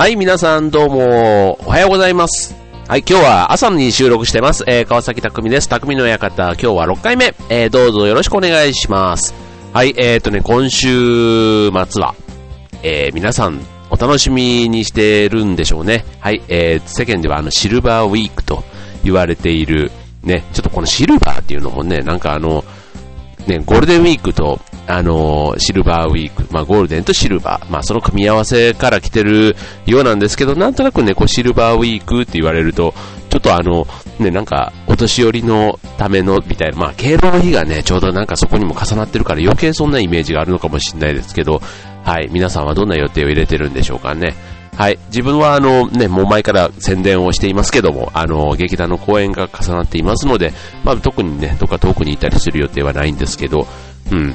はい、皆さんどうも、おはようございます。はい、今日は朝に収録してます。えー、川崎匠です。匠の館、今日は6回目。えー、どうぞよろしくお願いします。はい、えーとね、今週末は、えー、皆さん、お楽しみにしてるんでしょうね。はい、えー、世間ではあの、シルバーウィークと言われている、ね、ちょっとこのシルバーっていうのもね、なんかあの、ね、ゴールデンウィークと、あのシルバーウィーク、まあ、ゴールデンとシルバー、まあ、その組み合わせから来てるようなんですけど、なんとなくね、こう、シルバーウィークって言われると、ちょっとあの、ね、なんか、お年寄りのための、みたいな、まあ、敬老の日がね、ちょうどなんかそこにも重なってるから余計そんなイメージがあるのかもしれないですけど、はい、皆さんはどんな予定を入れてるんでしょうかね。はい。自分はあのね、もう前から宣伝をしていますけども、あの、劇団の公演が重なっていますので、まあ特にね、どっか遠くに行ったりする予定はないんですけど、うん。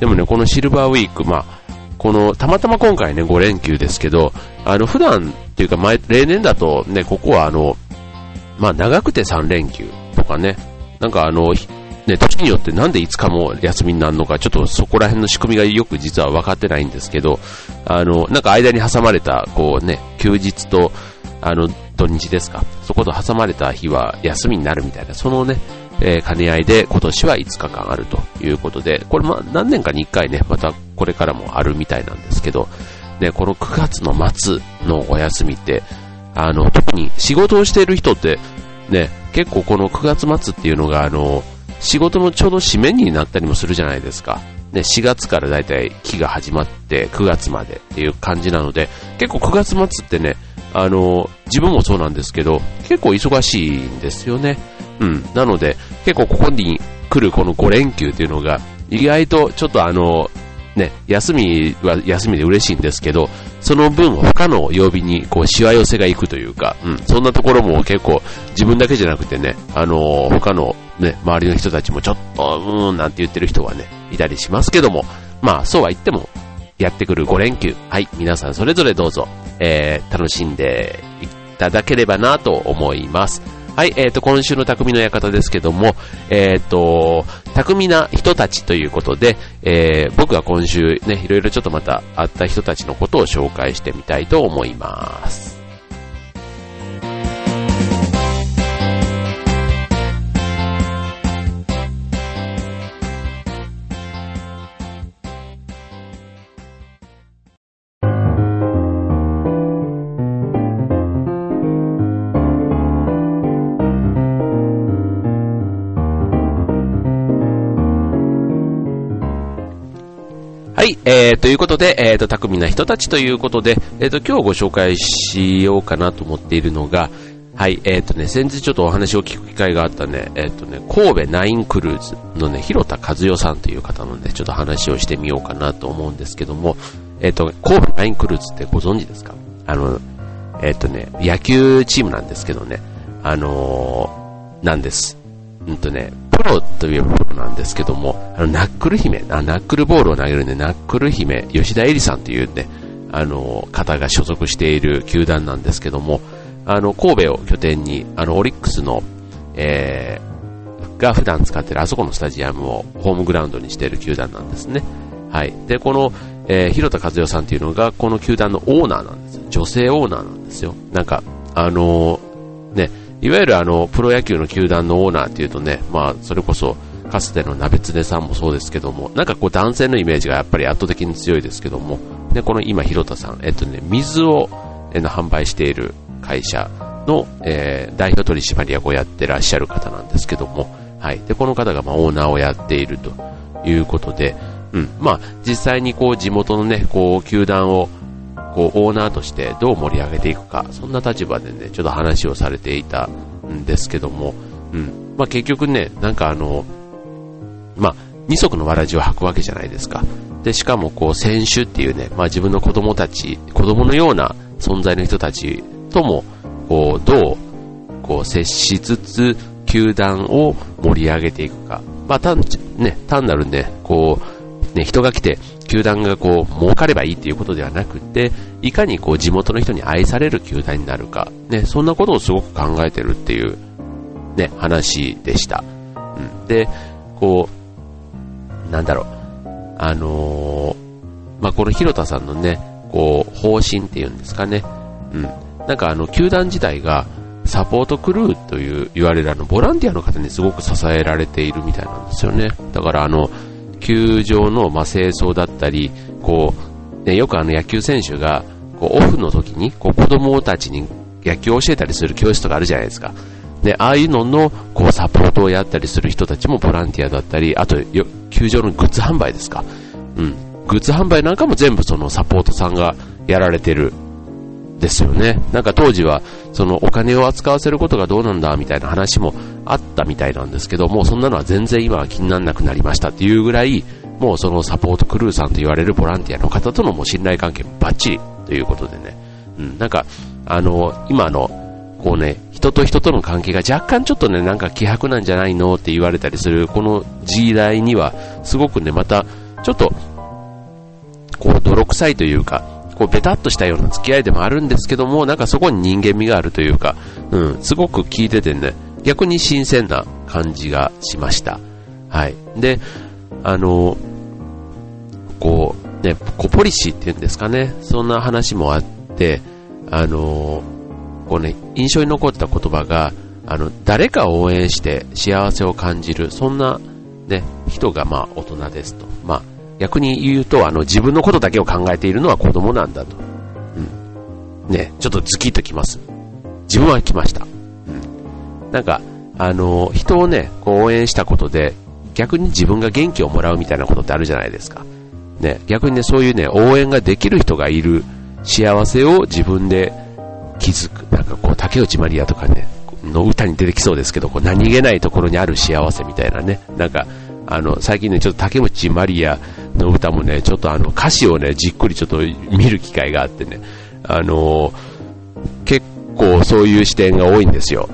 でもね、このシルバーウィーク、まあ、この、たまたま今回ね、5連休ですけど、あの、普段っていうか前、例年だとね、ここはあの、まあ長くて3連休とかね、なんかあの、ね、時によってなんで5日も休みになるのか、ちょっとそこら辺の仕組みがよく実は分かってないんですけど、あの、なんか間に挟まれた、こうね、休日と、あの、土日ですか、そこと挟まれた日は休みになるみたいな、そのね、え、兼ね合いで今年は5日間あるということで、これま、何年かに1回ね、またこれからもあるみたいなんですけど、ね、この9月の末のお休みって、あの、特に仕事をしている人って、ね、結構この9月末っていうのが、あの、仕事のちょうど締めになったりもするじゃないですか。ね、4月からだいたい期が始まって9月までっていう感じなので、結構9月末ってね、あの、自分もそうなんですけど、結構忙しいんですよね。うん。なので、結構ここに来るこの5連休っていうのが、意外とちょっとあの、ね、休みは休みで嬉しいんですけど、その分他の曜日にこうしわ寄せが行くというか、うん、そんなところも結構自分だけじゃなくてね、あのー、他のね、周りの人たちもちょっと、うーんなんて言ってる人はね、いたりしますけども、まあそうは言っても、やってくる5連休、はい、皆さんそれぞれどうぞ、えー、楽しんでいただければなと思います。はい、えっ、ー、と、今週の匠の館ですけども、えっ、ー、と、匠な人たちということで、えー、僕が今週ね、いろいろちょっとまた会った人たちのことを紹介してみたいと思います。い、えー、ということで、えー、と、巧みな人たちということで、えー、と、今日ご紹介しようかなと思っているのが、はい、えー、とね、先日ちょっとお話を聞く機会があったね、えー、とね、神戸ナインクルーズのね、広田和代さんという方のね、ちょっと話をしてみようかなと思うんですけども、えー、と、神戸ナインクルーズってご存知ですか？あの、えー、とね、野球チームなんですけどね、あのー、なんです。うんとね、プロといえばプロなんですけども、あの、ナックル姫、あナックルボールを投げるね、ナックル姫、吉田絵里さんというね、あの、方が所属している球団なんですけども、あの、神戸を拠点に、あの、オリックスの、えー、が普段使ってるあそこのスタジアムをホームグラウンドにしている球団なんですね。はい。で、この、えー、広田和代さんっていうのが、この球団のオーナーなんです。女性オーナーなんですよ。なんか、あのー、ね、いわゆるあの、プロ野球の球団のオーナーっていうとね、まあ、それこそ、かつての鍋つねさんもそうですけども、なんかこう男性のイメージがやっぱり圧倒的に強いですけども、で、この今、広田さん、えっとね、水を、えの販売している会社の、えー、代表取締役をやってらっしゃる方なんですけども、はい。で、この方がまあオーナーをやっているということで、うん。まあ、実際にこう地元のね、こう球団を、こうオーナーとしてどう盛り上げていくか、そんな立場でね、ちょっと話をされていたんですけども、うん。まあ結局ね、なんかあの、まあ、二足のわらじを履くわけじゃないですか。で、しかもこう選手っていうね、まあ自分の子供たち、子供のような存在の人たちとも、こう、どう、こう接しつつ、球団を盛り上げていくか。まあ単、ね、単なるね、こう、ね、人が来て、球団がこう、儲かればいいっていうことではなくて、いかにこう、地元の人に愛される球団になるか。ね、そんなことをすごく考えてるっていう、ね、話でした。うん。で、こう、なんだろう、あのー、まあ、この広田さんのね、こう、方針っていうんですかね、うん。なんかあの、球団自体が、サポートクルーという言われるあの、ボランティアの方にすごく支えられているみたいなんですよね。だからあの、球場の、まあ、清掃だったり、こう、ね、よくあの野球選手が、こう、オフの時に、こう、子供たちに野球を教えたりする教室とかあるじゃないですか。で、ああいうのの、こう、サポートをやったりする人たちもボランティアだったり、あと、球場のグッズ販売ですか。うん。グッズ販売なんかも全部そのサポートさんがやられてるですよね。なんか当時は、そのお金を扱わせることがどうなんだみたいな話もあったみたいなんですけどもう、そんなのは全然今は気にならなくなりましたっていうぐらい、もうそのサポートクルーさんと言われるボランティアの方とのもう信頼関係バッチリということでね。うん、なんか、あの、今の、こうね、人と人との関係が若干ちょっとね、なんか希薄なんじゃないのって言われたりする、この時代には、すごくね、また、ちょっと、こう、泥臭いというか、こう、ベタっとしたような付き合いでもあるんですけども、なんかそこに人間味があるというか、うん、すごく聞いててね、逆に新鮮な感じがしました。はい。で、あの、こう、ね、コポリシーっていうんですかね、そんな話もあって、あの、こうね、印象に残った言葉が、あの、誰かを応援して幸せを感じる、そんな、ね、人がまあ大人ですと。まあ、逆に言うと、あの、自分のことだけを考えているのは子供なんだと。うん。ね、ちょっとズキッときます。自分は来ました。うん。なんか、あの、人をね、こう応援したことで、逆に自分が元気をもらうみたいなことってあるじゃないですか。ね、逆にね、そういうね、応援ができる人がいる幸せを自分で気づく。なんかこう、竹内まりやとかね、の歌に出てきそうですけど、こう何気ないところにある幸せみたいなね、なんか、あの、最近ね、ちょっと竹内まりやの歌もね、ちょっとあの、歌詞をね、じっくりちょっと見る機会があってね、あの、結構そういう視点が多いんですよ。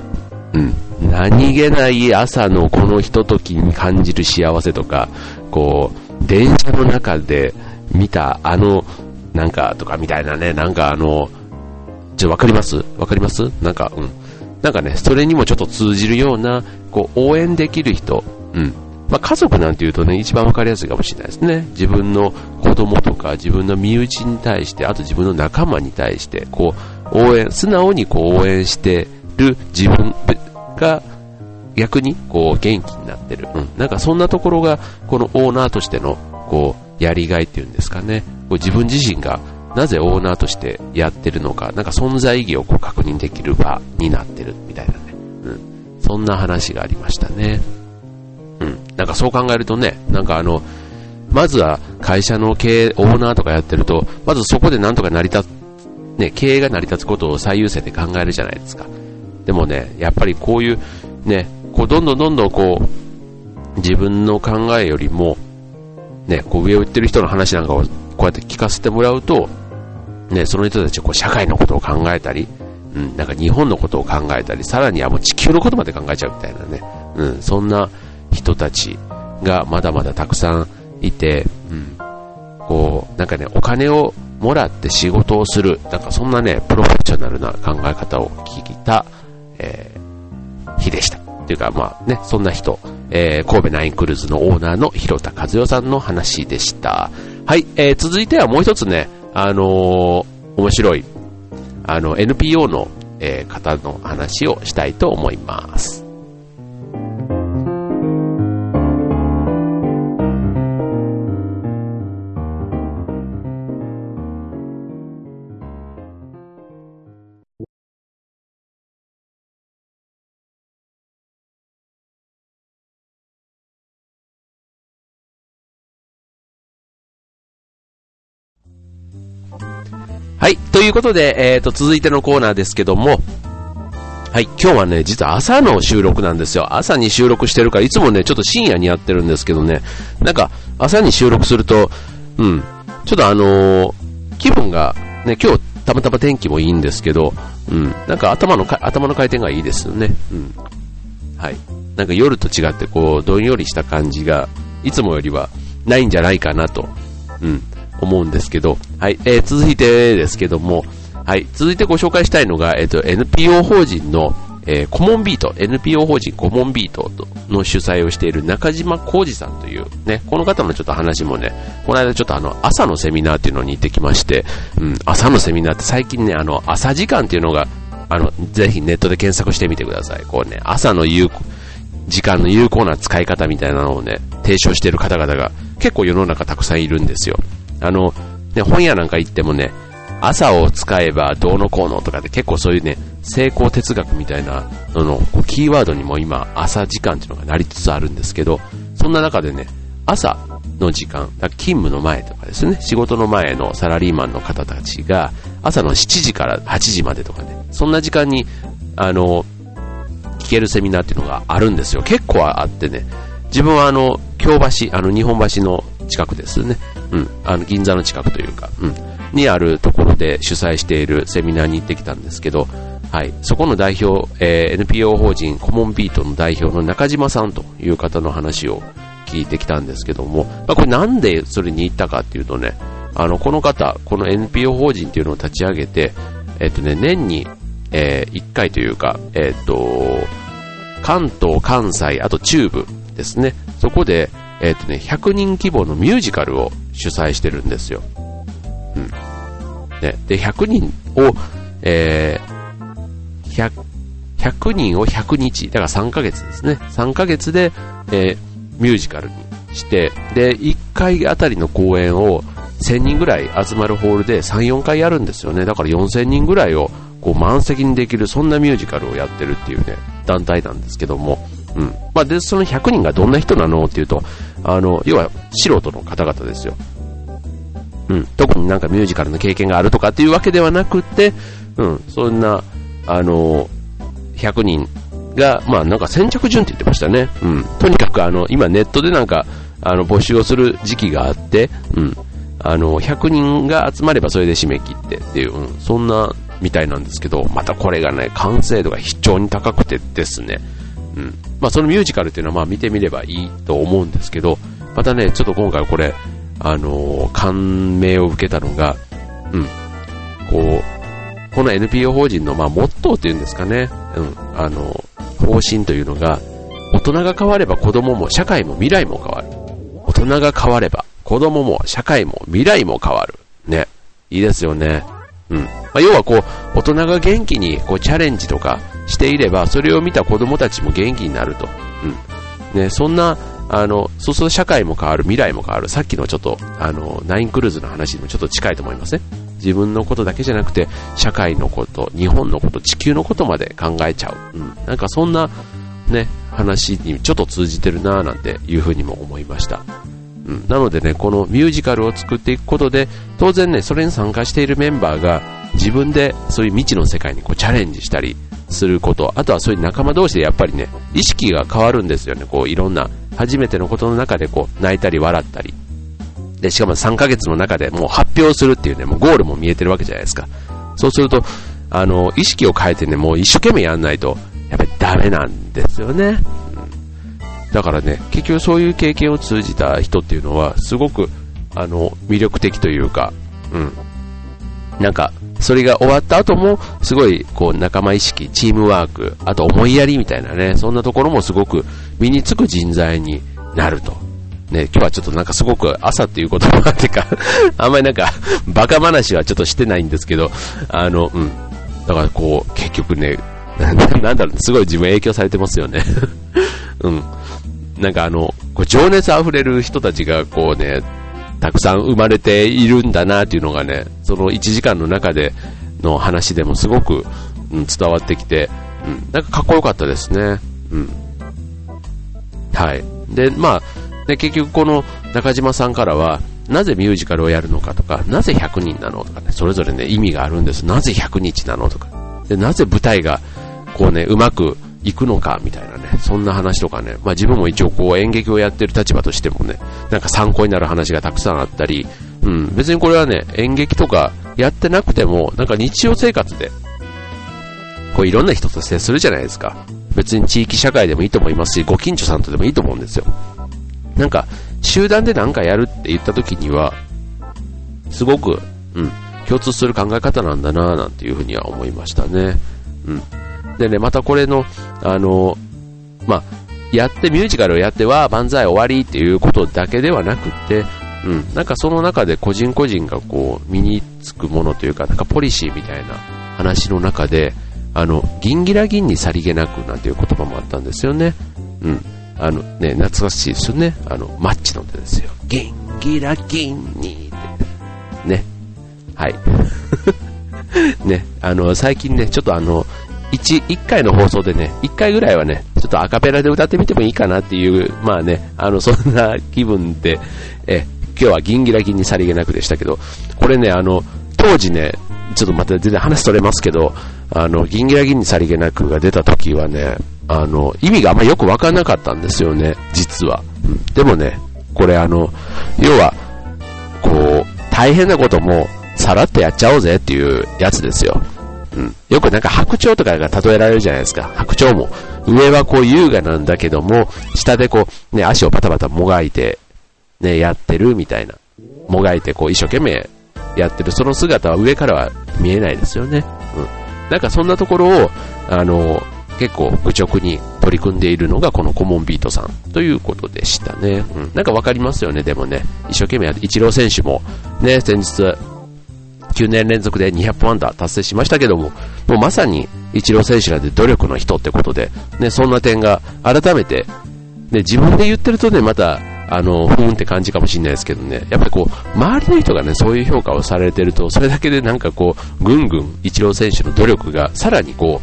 うん。何気ない朝のこのひとときに感じる幸せとか、こう、電車の中で見たあの、なんかとかみたいなね、なんかあの、ちょ、わかります？わかります？なんか、うん。なんかね、それにもちょっと通じるような、こう、応援できる人、うん。まあ、家族なんていうとね、一番わかりやすいかもしれないですね。自分の子供とか、自分の身内に対して、あと自分の仲間に対して、こう、応援、素直にこう応援してる自分が、逆にこう元気になってる。うん。なんかそんなところが、このオーナーとしての、こう、やりがいっていうんですかね。こう自分自身がなぜオーナーとしてやってるのか、なんか存在意義をこう確認できる場になってるみたいなね。うん。そんな話がありましたね。うん。なんかそう考えるとね、なんかあの、まずは会社の経営、オーナーとかやってると、まずそこでなんとか成り立つ、ね、経営が成り立つことを最優先で考えるじゃないですか。でもね、やっぱりこういう、ね、こうどんどんどんどんこう、自分の考えよりも、ね、こう上を行ってる人の話なんかをこうやって聞かせてもらうと、ね、その人たちこう社会のことを考えたり、うん、なんか日本のことを考えたり、さらにはもう地球のことまで考えちゃうみたいなね、うん、そんな人たちがまだまだたくさんいて、うん、こう、なんかね、お金をもらって仕事をする、なんかそんなね、プロフェッショナルな考え方を聞いた、えー、日でした。っていうか、まあね、そんな人、えー、神戸ナインクルーズのオーナーの広田和代さんの話でした。はい、えー、続いてはもう一つね、あのー、面白い、あの、NPO の、えー、方の話をしたいと思います。はい。ということで、えっ、ー、と、続いてのコーナーですけども、はい。今日はね、実は朝の収録なんですよ。朝に収録してるから、いつもね、ちょっと深夜にやってるんですけどね、なんか、朝に収録すると、うん、ちょっとあのー、気分が、ね、今日、たまたま天気もいいんですけど、うん、なんか頭のか、頭の回転がいいですよね。うん。はい。なんか夜と違って、こう、どんよりした感じが、いつもよりはないんじゃないかなと、うん、思うんですけど、はい、えー、続いてですけども、はい、続いてご紹介したいのが、えっ、ー、と、NPO 法人の、えー、コモンビート、NPO 法人コモンビートの主催をしている中島浩二さんという、ね、この方のちょっと話もね、この間ちょっとあの、朝のセミナーっていうのに行ってきまして、うん、朝のセミナーって最近ね、あの、朝時間っていうのが、あの、ぜひネットで検索してみてください。こうね、朝の有時間の有効な使い方みたいなのをね、提唱している方々が結構世の中たくさんいるんですよ。あの、ね、本屋なんか行ってもね、朝を使えばどうのこうのとかで結構そういうね、成功哲学みたいなののキーワードにも今朝時間っていうのがなりつつあるんですけど、そんな中でね、朝の時間、勤務の前とかですね、仕事の前のサラリーマンの方たちが朝の7時から8時までとかね、そんな時間に、あの、聞けるセミナーっていうのがあるんですよ。結構あってね、自分はあの、京橋、あの、日本橋の近くですね。うん。あの、銀座の近くというか、うん。にあるところで主催しているセミナーに行ってきたんですけど、はい、そこの代表、えー、NPO 法人コモンビートの代表の中島さんという方の話を聞いてきたんですけども、まあ、これなんでそれに行ったかっていうとね、あの、この方、この NPO 法人っていうのを立ち上げて、えっとね、年に、えー、1回というか、えっと、関東、関西、あと中部ですね、そこで、えっとね、100人規模のミュージカルを主催してるんですよ。うん。ね、で、100人を、えー、100、100人を100日、だから3ヶ月ですね。3ヶ月で、えー、ミュージカルにして、で、1回あたりの公演を1000人ぐらい集まるホールで3、4回やるんですよね。だから4000人ぐらいをこう満席にできる、そんなミュージカルをやってるっていうね、団体なんですけども、うん。まあ、で、その100人がどんな人なのっていうと、あの、要は素人の方々ですよ。うん、特になんかミュージカルの経験があるとかっていうわけではなくて、うん、そんな、あの、100人が、まあなんか先着順って言ってましたね。うん。とにかくあの、今ネットでなんか、あの、募集をする時期があって、うん。あの、100人が集まればそれで締め切ってっていう、うん、そんなみたいなんですけど、またこれがね、完成度が非常に高くてですね、うん。まあそのミュージカルっていうのはまあ見てみればいいと思うんですけど、またね、ちょっと今回これ、あの感銘を受けたのが、うん、こう、この NPO 法人の、まあ、モットーというんですかね、うん、あの、方針というのが、大人が変われば子供も社会も未来も変わる。大人が変われば子供も社会も未来も変わる。ね。いいですよね。うん。まあ、要はこう、大人が元気にこうチャレンジとかしていれば、それを見た子供たちも元気になると。うん。ね、そんなあの、そうすると社会も変わる、未来も変わる。さっきのちょっと、あの、ナインクルーズの話にもちょっと近いと思いますね。自分のことだけじゃなくて、社会のこと、日本のこと、地球のことまで考えちゃう。うん。なんかそんな、ね、話にちょっと通じてるなぁなんていうふうにも思いました。うん。なのでね、このミュージカルを作っていくことで、当然ね、それに参加しているメンバーが、自分でそういう未知の世界にこうチャレンジしたりすること、あとはそういう仲間同士でやっぱりね、意識が変わるんですよね。こういろんな初めてのことの中でこう泣いたり笑ったり。で、しかも3ヶ月の中でもう発表するっていうね、もうゴールも見えてるわけじゃないですか。そうすると、あの、意識を変えてね、もう一生懸命やんないと、やっぱりダメなんですよね。うん、だからね、結局そういう経験を通じた人っていうのは、すごく、あの、魅力的というか、うん。なんか、それが終わった後も、すごい、こう、仲間意識、チームワーク、あと思いやりみたいなね、そんなところもすごく身につく人材になると。ね、今日はちょっとなんかすごく朝っていうこともあってか あんまりなんか、バカ話はちょっとしてないんですけど、あの、うん。だからこう、結局ね、なんだろう、すごい自分影響されてますよね うん。なんかあの、こう情熱溢れる人たちがこうね、たくさん生まれているんだなっていうのがね、その1時間の中での話でもすごく、うん、伝わってきて、うん、なんかかっこよかったですね。うん。はい。で、まあ、で結局この中島さんからは、なぜミュージカルをやるのかとか、なぜ100人なのとかね、それぞれね、意味があるんです。なぜ100日なのとか。で、なぜ舞台が、こうね、うまく行くのかみたいなね、そんな話とかね、まあ自分も一応こう演劇をやってる立場としてもね、なんか参考になる話がたくさんあったり、うん、別にこれはね、演劇とかやってなくても、なんか日常生活で、こういろんな人と接するじゃないですか。別に地域社会でもいいと思いますし、ご近所さんとでもいいと思うんですよ。なんか、集団で何かやるって言った時には、すごく、うん、共通する考え方なんだなぁなんていうふうには思いましたね。うん。でね、またこれの、あの、まあ、やってミュージカルをやっては万歳終わりっていうことだけではなくて、うん、なんかその中で個人個人がこう身につくものというか、なんかポリシーみたいな話の中で、あの、銀ギラ銀にさりげなくなんていう言葉もあったんですよね。うん。あのね、懐かしいですよね。あの、マッチの手ですよ。銀ギラ銀にって。ね。はい。ね、あの、最近ね、ちょっとあの、1、1回の放送でね、1回ぐらいはね、ちょっとアカペラで歌ってみてもいいかなっていう、まあね、あの、そんな気分で、え、今日はギギラギンにさりげなくでしたけど、これね、あの、当時ね、ちょっとまた全然話それますけど、あの、ギギラギンにさりげなくが出た時はね、あの、意味があんまよくわかんなかったんですよね、実は。うん、でもね、これあの、要は、こう、大変なこともさらっとやっちゃおうぜっていうやつですよ。うん。よくなんか白鳥とかが例えられるじゃないですか。白鳥も。上はこう優雅なんだけども、下でこう、ね、足をパタパタもがいて、ね、やってるみたいな。もがいてこう一生懸命やってる。その姿は上からは見えないですよね。うん。なんかそんなところを、あの、結構愚直に取り組んでいるのがこのコモンビートさんということでしたね。うん。なんかわかりますよね、でもね。一生懸命やって、イチロー選手もね、先日9年連続で200本安打達成しましたけども、もうまさにイチロー選手なんで努力の人ってことで、ね、そんな点が改めて、ね、自分で言ってるとね、また、あの、ふーんって感じかもしれないですけどね、やっぱりこう、周りの人がね、そういう評価をされてると、それだけでなんかこう、ぐんぐんイチロー選手の努力がさらにこ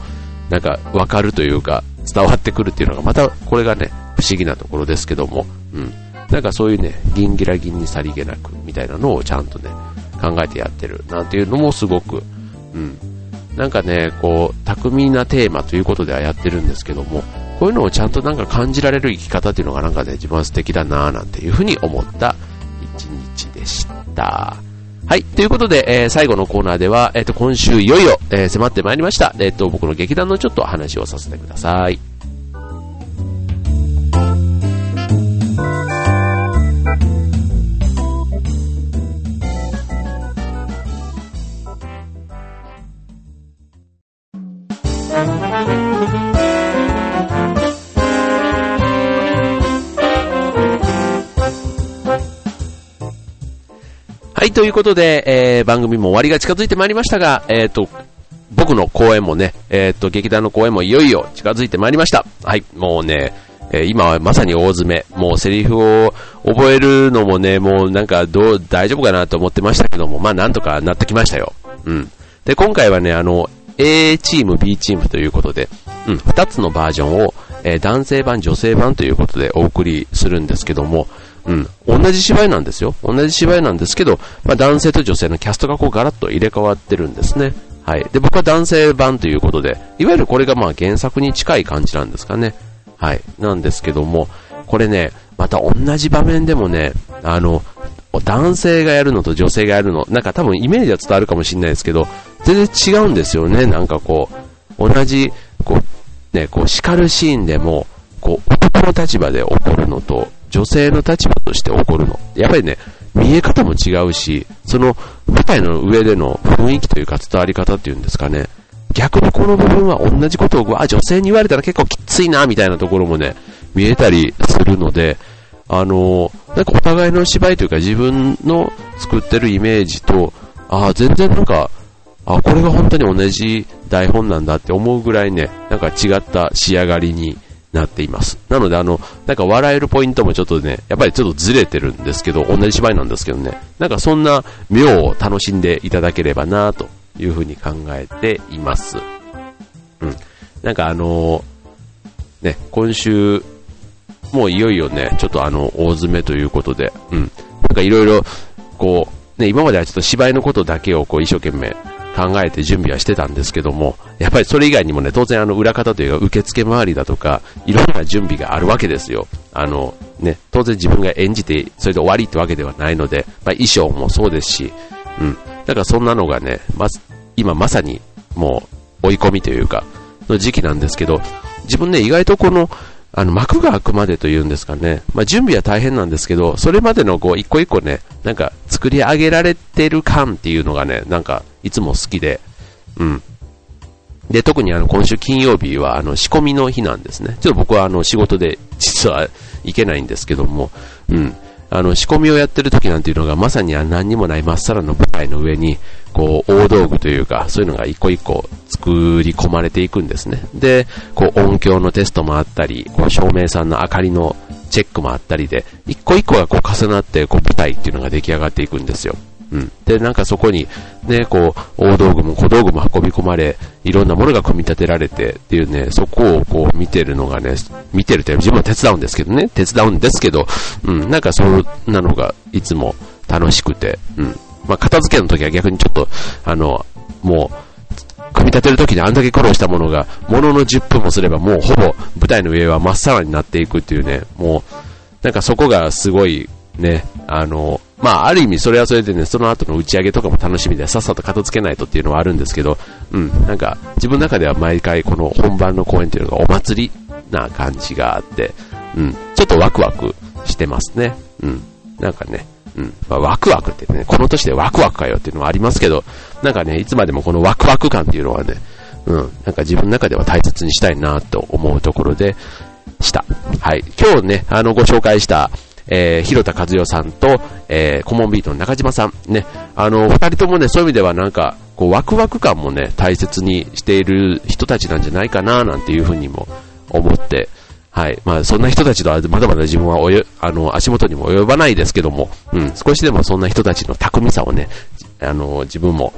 う、なんかわかるというか、伝わってくるっていうのが、またこれがね、不思議なところですけども、うん。なんかそういうね、銀ギラ銀にさりげなくみたいなのをちゃんとね、考えてやってるなんていうのもすごく、うん。なんかね、こう、巧みなテーマということではやってるんですけども、こういうのをちゃんとなんか感じられる生き方っていうのがなんかね、自分は素敵だなぁなんていうふうに思った一日でした。はい。ということで、えー、最後のコーナーでは、えっ、ー、と、今週いよいよ、えー、迫ってまいりました。えっ、と、僕の劇団のちょっと話をさせてください。はい、ということで、えー、番組も終わりが近づいてまいりましたが、えっ、と、僕の公演もね、えっ、と、劇団の公演もいよいよ近づいてまいりました。はい、もうね、え、今はまさに大詰め。もうセリフを覚えるのもね、もうなんかどう、大丈夫かなと思ってましたけども、まあなんとかなってきましたよ。うん。で、今回はね、あの、A チーム、B チームということで、うん、二つのバージョンを、えー、男性版、女性版ということでお送りするんですけども、うん。同じ芝居なんですよ。同じ芝居なんですけど、まあ、男性と女性のキャストがこうガラッと入れ替わってるんですね。はい。で、僕は男性版ということで、いわゆるこれがまあ原作に近い感じなんですかね。はい。なんですけども、これね、また同じ場面でもね、あの、男性がやるのと女性がやるの、なんか多分イメージは伝わるかもしれないですけど、全然違うんですよね。なんかこう、同じ、こう、ね、こう叱るシーンでも、こう、男の立場で怒るのと、女性の立場として起こるの。やっぱりね、見え方も違うし、その舞台の上での雰囲気というか伝わり方っていうんですかね。逆にこの部分は同じことを、あ、女性に言われたら結構きついな、みたいなところもね、見えたりするので、あの、なんかお互いの芝居というか自分の作ってるイメージと、あ、全然なんか、あ、これが本当に同じ台本なんだって思うぐらいね、なんか違った仕上がりになっています。なのであの、なんか笑えるポイントもちょっとね、やっぱりちょっとずれてるんですけど、同じ芝居なんですけどね、なんかそんな妙を楽しんでいただければなというふうに考えています。うん。なんかあのー、ね、今週、もういよいよね、ちょっとあの、大詰めということで、うん。なんかいろいろ、こう、ね、今まではちょっと芝居のことだけをこう一生懸命考えて準備はしてたんですけども、やっぱりそれ以外にもね、当然あの裏方というか受付周りだとか、いろんな準備があるわけですよ。あの、ね、当然自分が演じて、それで終わりってわけではないので、まあ、衣装もそうですし、うん。だからそんなのがね、ま今まさにもう追い込みというか、の時期なんですけど、自分ね、意外とこの、あの、幕が開くまでというんですかね。まあ、準備は大変なんですけど、それまでのこう、一個一個ね、なんか作り上げられてる感っていうのがね、なんかいつも好きで、うん。で、特にあの、今週金曜日は、あの、仕込みの日なんですね。ちょっと僕はあの、仕事で、実は行けないんですけども、うん。あの、仕込みをやってる時なんていうのが、まさに何にもないまっさらの舞台の上に、こう、大道具というか、そういうのが一個一個作り込まれていくんですね。で、こう、音響のテストもあったり、こう、照明さんの明かりのチェックもあったりで、一個一個がこう重なって、こう、舞台っていうのが出来上がっていくんですよ。うん。で、なんかそこに、ね、こう、大道具も小道具も運び込まれ、いろんなものが組み立てられてっていうね、そこをこう見てるのがね、見てるって自分は手伝うんですけどね、手伝うんですけど、うん、なんかそんなのがいつも楽しくて、うん。まあ、片付けの時は逆にちょっと、あの、もう、組み立てる時にあんだけ苦労したものが、ものの10分もすればもうほぼ舞台の上は真っさらになっていくっていうね、もう、なんかそこがすごいね、あの、まあ、ある意味それはそれでね、その後の打ち上げとかも楽しみで、さっさと片付けないとっていうのはあるんですけど、うん、なんか、自分の中では毎回この本番の公演っていうのがお祭りな感じがあって、うん、ちょっとワクワクしてますね。うん、なんかね、うん、まあ、ワクワクってね、この年でワクワクかよっていうのはありますけど、なんかね、いつまでもこのワクワク感っていうのはね、うん、なんか自分の中では大切にしたいなと思うところでした。はい。今日ね、あの、ご紹介した、えー、広田和代さんと、えー、コモンビートの中島さん、ね、あの、二人ともね、そういう意味ではなんか、こう、ワクワク感もね、大切にしている人たちなんじゃないかな、なんていうふうにも思って、はい。まあ、そんな人たちとはまだまだ自分はおよ、あの、足元にも及ばないですけども、うん、少しでもそんな人たちの巧みさをね、あの、自分も、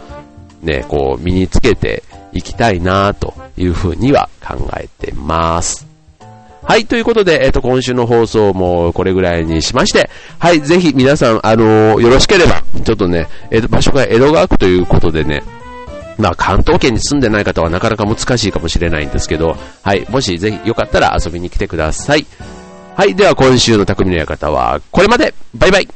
ね、こう、身につけていきたいな、というふうには考えてます。はい、ということで、えっ、と、今週の放送もこれぐらいにしまして、はい、ぜひ皆さん、あの、よろしければ、ちょっとね、えっー、場所が江戸川区ということでね、まあ、関東圏に住んでない方はなかなか難しいかもしれないんですけど、はい、もしぜひよかったら遊びに来てください。はい、では今週の匠の館はこれまでバイバイ